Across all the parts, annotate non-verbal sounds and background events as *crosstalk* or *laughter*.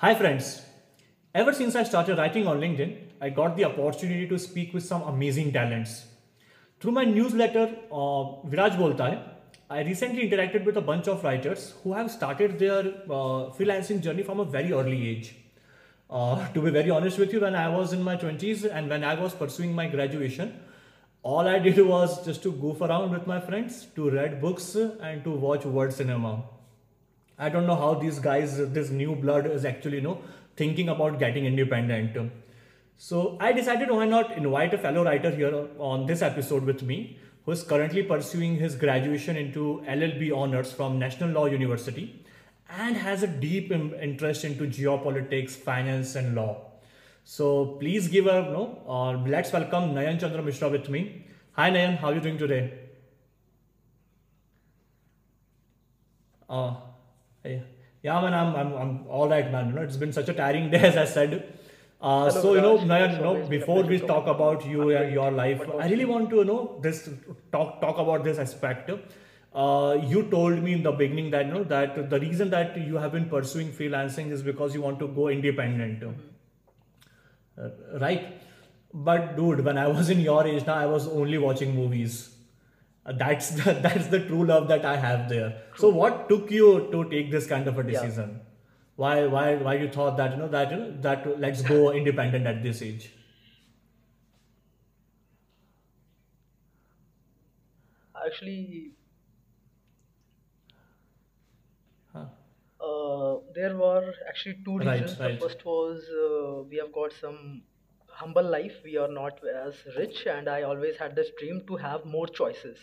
Hi, friends. Ever since I started writing on LinkedIn, I got the opportunity to speak with some amazing talents. Through my newsletter, uh, Viraj Bolta I recently interacted with a bunch of writers who have started their uh, freelancing journey from a very early age. Uh, to be very honest with you, when I was in my 20s and when I was pursuing my graduation, all I did was just to goof around with my friends, to read books, and to watch world cinema. I don't know how these guys, this new blood is actually, you know, thinking about getting independent. So I decided why not invite a fellow writer here on this episode with me, who is currently pursuing his graduation into LLB honors from National Law University and has a deep interest into geopolitics, finance, and law. So please give a no. Uh, let's welcome Nayan Chandra Mishra with me. Hi Nayan, how are you doing today? Uh, yeah, yeah, man, I'm, I'm, I'm all right, man. You know, it's been such a tiring day, *laughs* as I said. Uh, Hello, so you know. Nayan, you know, always been a before we talk about you. you and your life, I really want to you know this talk talk about this aspect. Uh, you told me in the beginning that you know that the reason that you have been pursuing freelancing is because you want to go independent, uh, right? But dude, when I was in your age now, I was only watching movies. Uh, That's the, *laughs* that's the true love that I have there. So what took you to take this kind of a Yeah. decision? Why why why you thought that you know that you know that let's go *laughs* independent at this age? Actually, Huh. uh, there were actually two Right, reasons. The first was uh, we have got some humble life. We are not as rich, and I always had this dream to have more choices.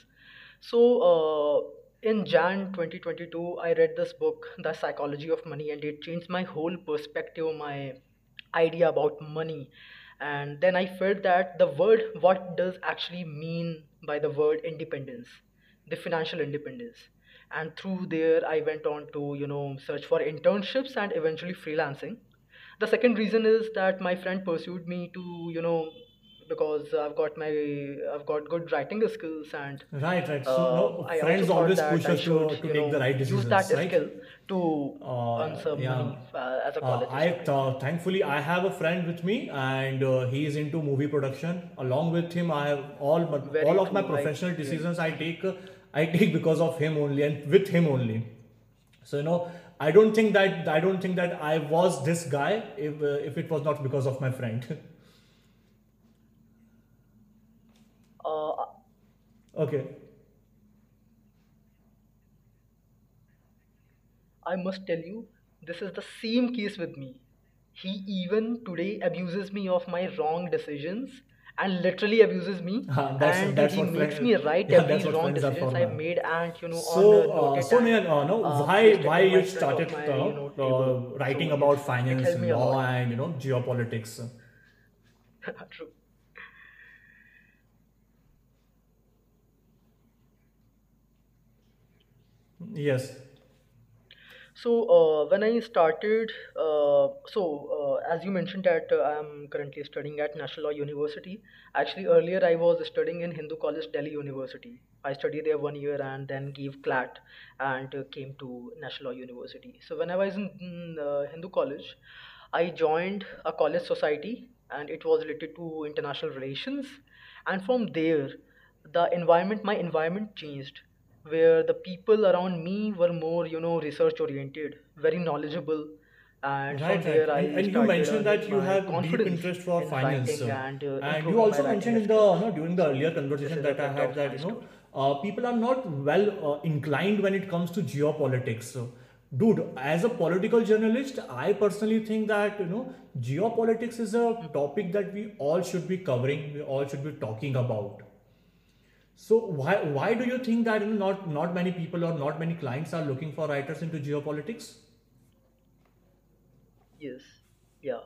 So, uh, in Jan 2022, I read this book, The Psychology of Money, and it changed my whole perspective, my idea about money. And then I felt that the word, what does actually mean by the word independence, the financial independence. And through there, I went on to, you know, search for internships and eventually freelancing. The second reason is that my friend pursued me to, you know, because I've got my, I've got good writing skills and Right, right. So uh, no, friends always push us to, to you take the know, right use that decisions, right? skill to Uh, some yeah. uh, as a Uh, college I uh, thankfully I have a friend with me, and uh, he is into movie production. Along with him, I have all but Very all of my professional decisions I take uh, I take because of him only and with him only. So you know, I don't think that I don't think that I was this guy if uh, if it was not because of my friend. *laughs* Uh, okay. I must tell you, this is the same case with me. He even today abuses me of my wrong decisions and literally abuses me Uh, *laughs* that's and that's he makes friends *laughs* me write yeah every wrong decisions I've made and you know So, on uh, so and uh, no, uh, why why you started my uh, you know uh, writing So about finance, helped me a law, and you know geopolitics? *laughs* True. Yes. So uh, when I started, uh, so uh, as you mentioned that uh, I am currently studying at National Law University. Actually, earlier I was studying in Hindu College, Delhi University. I studied there one year and then gave CLAT and uh, came to National Law University. So when I was in uh, Hindu College, I joined a college society and it was related to international relations. And from there, the environment, my environment changed where the people around me were more you know research oriented very knowledgeable and from Right, right. there And, i and you mentioned that you have deep interest for in finance. and uh, And you also mentioned in the, you know, during the earlier conversation that I had that, you know, uh, people are not well uh, inclined when it comes to geopolitics. So, dude, as a political journalist, I personally think that, you know, geopolitics is a topic that we all should be covering, we all should be talking about. So why why do you think that you know, not not many people or not many clients are looking for writers into geopolitics? yes yeah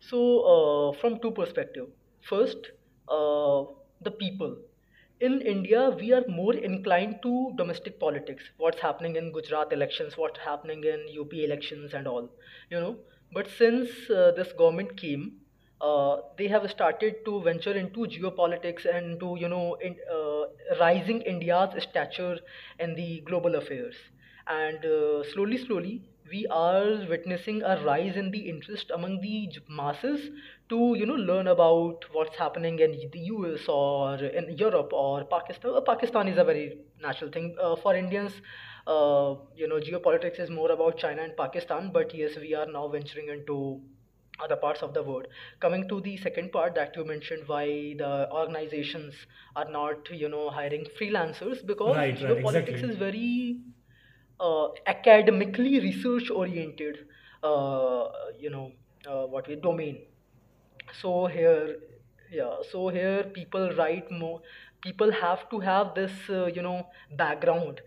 So, uh, from two perspective. First, uh, the people. In India, we are more inclined to domestic politics. What's happening in Gujarat elections, what's happening in UP elections, and all. You know. But since uh, this government came, uh, they have started to venture into geopolitics and to you know in, uh, rising India's stature in the global affairs. And uh, slowly, slowly, we are witnessing a rise in the interest among the masses to you know learn about what's happening in the US or in Europe or Pakistan. Uh, Pakistan is a very natural thing uh, for Indians. Uh, you know, geopolitics is more about China and Pakistan, but yes, we are now venturing into other parts of the world. Coming to the second part that you mentioned, why the organizations are not, you know, hiring freelancers because Right, right, geopolitics exactly. is very uh, academically research oriented, uh, you know, uh, what we domain so here yeah so here people write more people have to have this uh, you know background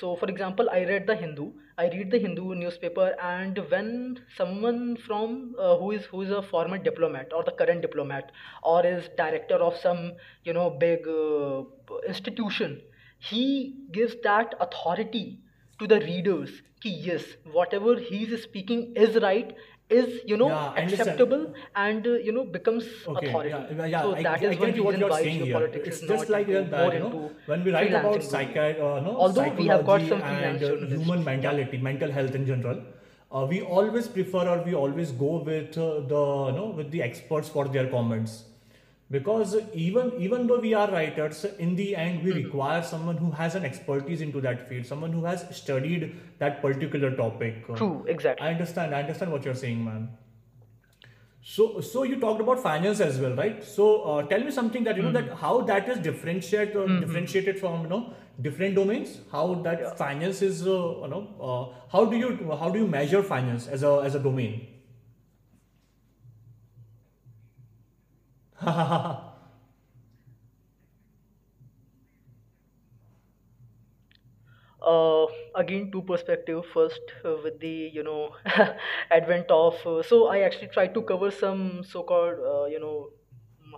so for example i read the hindu. I read the hindu newspaper and when someone from uh, who is who is a former diplomat or the current diplomat or is director of some you know big uh, institution he gives that authority to the readers. कि yes whatever he is speaking is right is you know Yeah, acceptable and uh, you know becomes Okay, authority. yeah, yeah, so I, that I is one get what reason why geopolitics is just like uh, that, more you know, when we write about freelancing domain. psychi- uh, no, although we have got some and uh, human mentality, mental health in general, uh, we always prefer or we always go with uh, the, you know, with the experts for their comments. Because even even though we are writers, in the end we Mhm. require someone who has an expertise into that field, someone who has studied that particular topic. True I exactly understand. I understand what you're saying, man. So, so you talked about finance as well, right? So, uh, tell me something that you know that hmm how that is differentiated uh, hmm differentiated from you know different domains. How that yeah finance is, uh, you know, uh, how do you how do you measure finance as a as a domain? Uh, again two perspective. First uh, with the you know *laughs* advent of uh, so i actually tried to cover some so-called uh, you know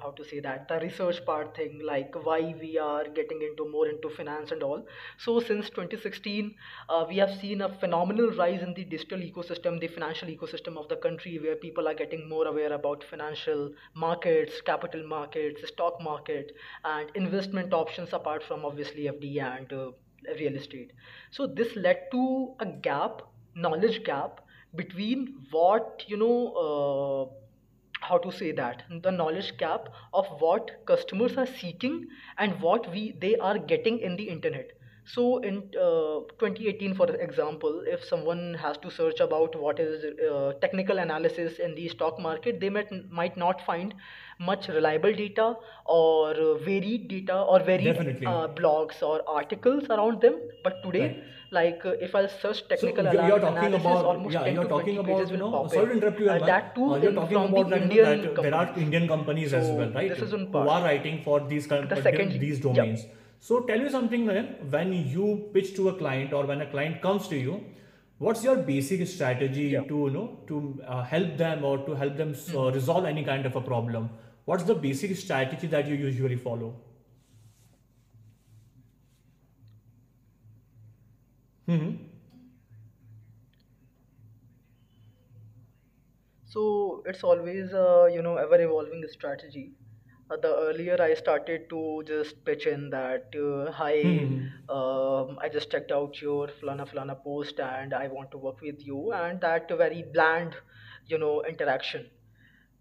how to say that the research part thing like why we are getting into more into finance and all. So since 2016 uh, we have seen a phenomenal rise in the digital ecosystem the financial ecosystem of the country where people are getting more aware about financial markets capital markets stock market and investment options apart from obviously fd and uh, real estate. So this led to a gap knowledge gap between what you know uh, how to say that the knowledge gap of what customers are seeking and what we they are getting in the internet. So in uh, 2018 for example if someone has to search about what is uh, technical analysis in the stock market they might might not find much reliable data or uh, varied data or varied uh, blogs or articles around them. But today right. Like uh, if i'll search So technical you're, ala- you're talking about almost yeah 10 you're to talking 20 about pages you know sorry to interrupt you uh, that too uh, you're talking about that indian that there are companies. Indian companies as well right? this is one who are writing for these kind the uh, secondly these domains. So tell me something then. When you pitch to a client or when a client comes to you, what's your basic strategy yeah. to you know to uh, help them or to help them uh, resolve any kind of a problem? What's the basic strategy that you usually follow? Hmm So it's always a you know ever evolving strategy. Uh, the earlier I started to just pitch in that uh, hi, hmm um, I just checked out your Flana Flana post and I want to work with you and that very bland you know interaction.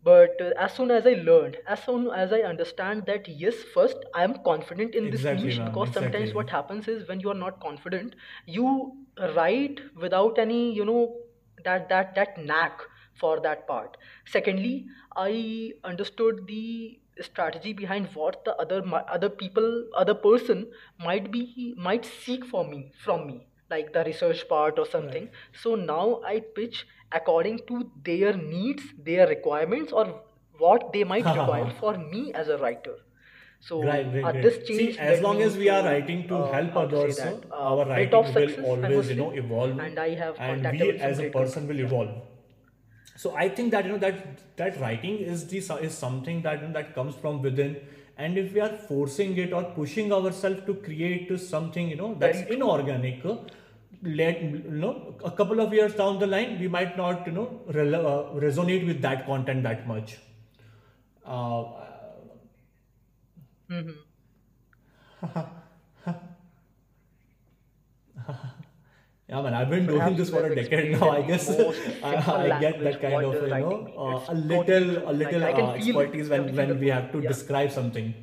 But uh, as soon as I learned, as soon as I understand that yes, first I am confident in this Exactly, niche ma'am. because sometimes what happens is when you are not confident, you write without any you know that that that knack for that part secondly i understood the strategy behind what the other other people other person might be might seek for me from me like the research part or Right. something so now i pitch according to their needs their requirements or what they might *laughs* require for me as a writer so Great, great, uh, this great. See, change as long as we are writing to uh, help how to say others, uh, that uh, our writing will always, you know, evolve, and i have and contacted we as a person will yeah evolve. So I think that you know that that writing is the is something that you know, that comes from within, and if we are forcing it or pushing ourselves to create something you know that's very inorganic, let you know a couple of years down the line we might not you know rel- uh, resonate with that content that much. Uh, hmm *laughs* Yeah, man, I've been doing this for a decade now. I guess *laughs* I, I get that kind of you know uh, a little a little I uh, expertise when when we have to yeah. describe something.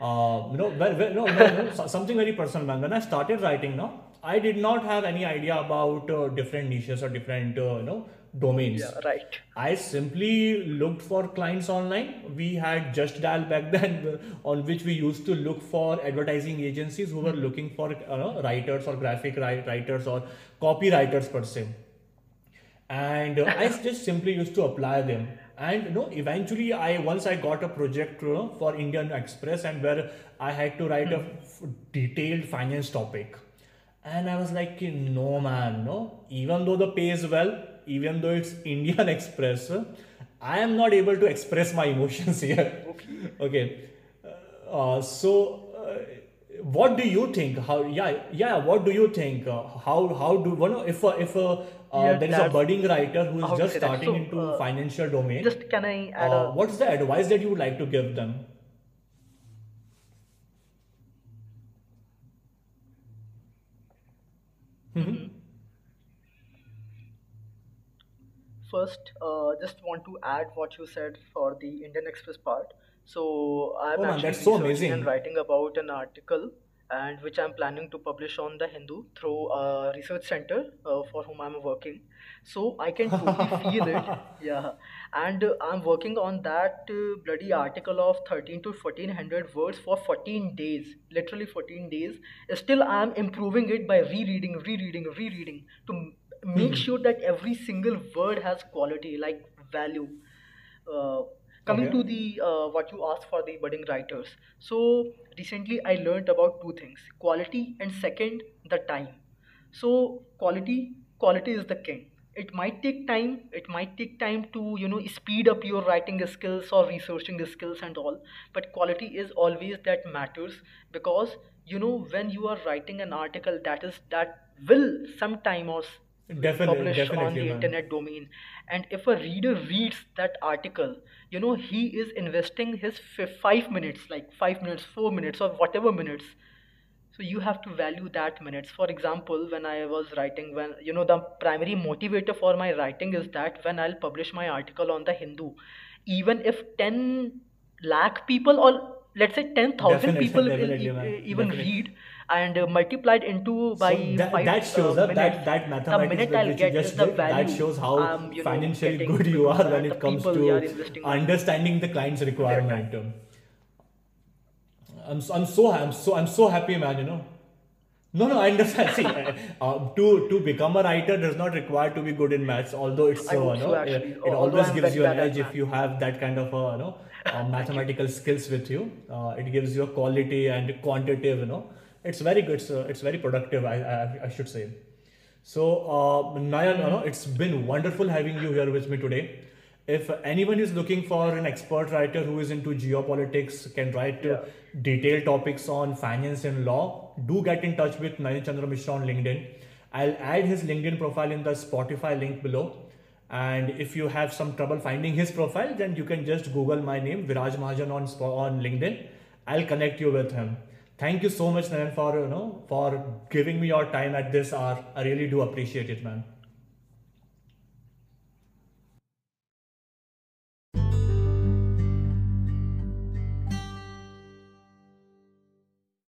Uh, you know, well, well, no, no, no, something very personal, man. When I started writing, now I did not have any idea about uh, different niches or different uh, you know domains. Yeah, right. I simply looked for clients online. We had Just Dial back *laughs* then, on which we used to look for advertising agencies who were looking for uh, writers or graphic writers or copywriters per se. And uh, I *laughs* just simply used to apply them. And you know, eventually, I once I got a project you know, for Indian Express, and where I had to write a f- detailed finance topic. And I was like, no, man, no. Even though the pay is well, even though it's *laughs* Indian Express, I am not able to express my emotions *laughs* here. Okay. Okay. Uh, so, uh, what do you think? How? Yeah, yeah. What do you think? Uh, how? How do? You know, if a, if a, uh, Yeah, there is a budding writer who is just starting So, into uh, financial domain, Just can I add uh, a what is the advice that you would like to give them? First, uh, just want to add what you said for the Indian Express part. So I'm Oh man, actually that's so researching and writing about an article, and which I'm planning to publish on the Hindu through a research center uh, for whom I'm working. So I can totally feel it, *laughs* yeah. And uh, I'm working on that uh, bloody article of 13 to 1400 words for 14 days, literally 14 days. Still, I'm improving it by rereading, rereading, rereading to make sure that every single word has quality, like value. Uh, coming Okay. to the uh, what you asked for the budding writers. So recently, I learned about two things: quality and second, the time. So quality, quality is the king. It might take time. It might take time to you know speed up your writing skills or researching skills and all. But quality is always that matters because you know when you are writing an article that is that will sometime or Definitely, publish on definitely, the man. internet domain and if a reader reads that article you know he is investing his f- 5 minutes like 5 minutes 4 minutes or whatever minutes so you have to value that minutes for example when i was writing when you know the primary motivator for my writing is that when i'll publish my article on the hindu even if 10 lakh people or let's say 10000 Definitely, people will definitely, e- man. e- even Definitely. read and uh, multiplied into by So that, 5 that shows uh, up that minutes that the mathematics which you just the did that shows how i'm you know financially good you are when it comes people we are to understanding the client's requirement. I'm so, I'm so I'm so I'm so happy, man. You know. No, no, I understand. *laughs* See, uh, to to become a writer does not require to be good in maths. Although it's i uh, so uh, actually it although always i'm gives you an edge if you have that kind of uh, you know uh, *laughs* mathematical skills with you. Uh, it gives you a quality and quantitative. You know, it's very good. So it's very productive. I I, I should say. So, uh, Nayan, you know, it's been wonderful having you here with me today. If anyone is looking for an expert writer who is into geopolitics, can write uh, yeah detailed topics on finance and law, do get in touch with Nayan Chandra Mishra on LinkedIn. I'll add his LinkedIn profile in the Spotify link below. And if you have some trouble finding his profile, then you can just Google my name, Viraj Mahajan on on LinkedIn. I'll connect you with him. Thank you so much, Nayan, for you know for giving me your time at this hour. I really do appreciate it, man.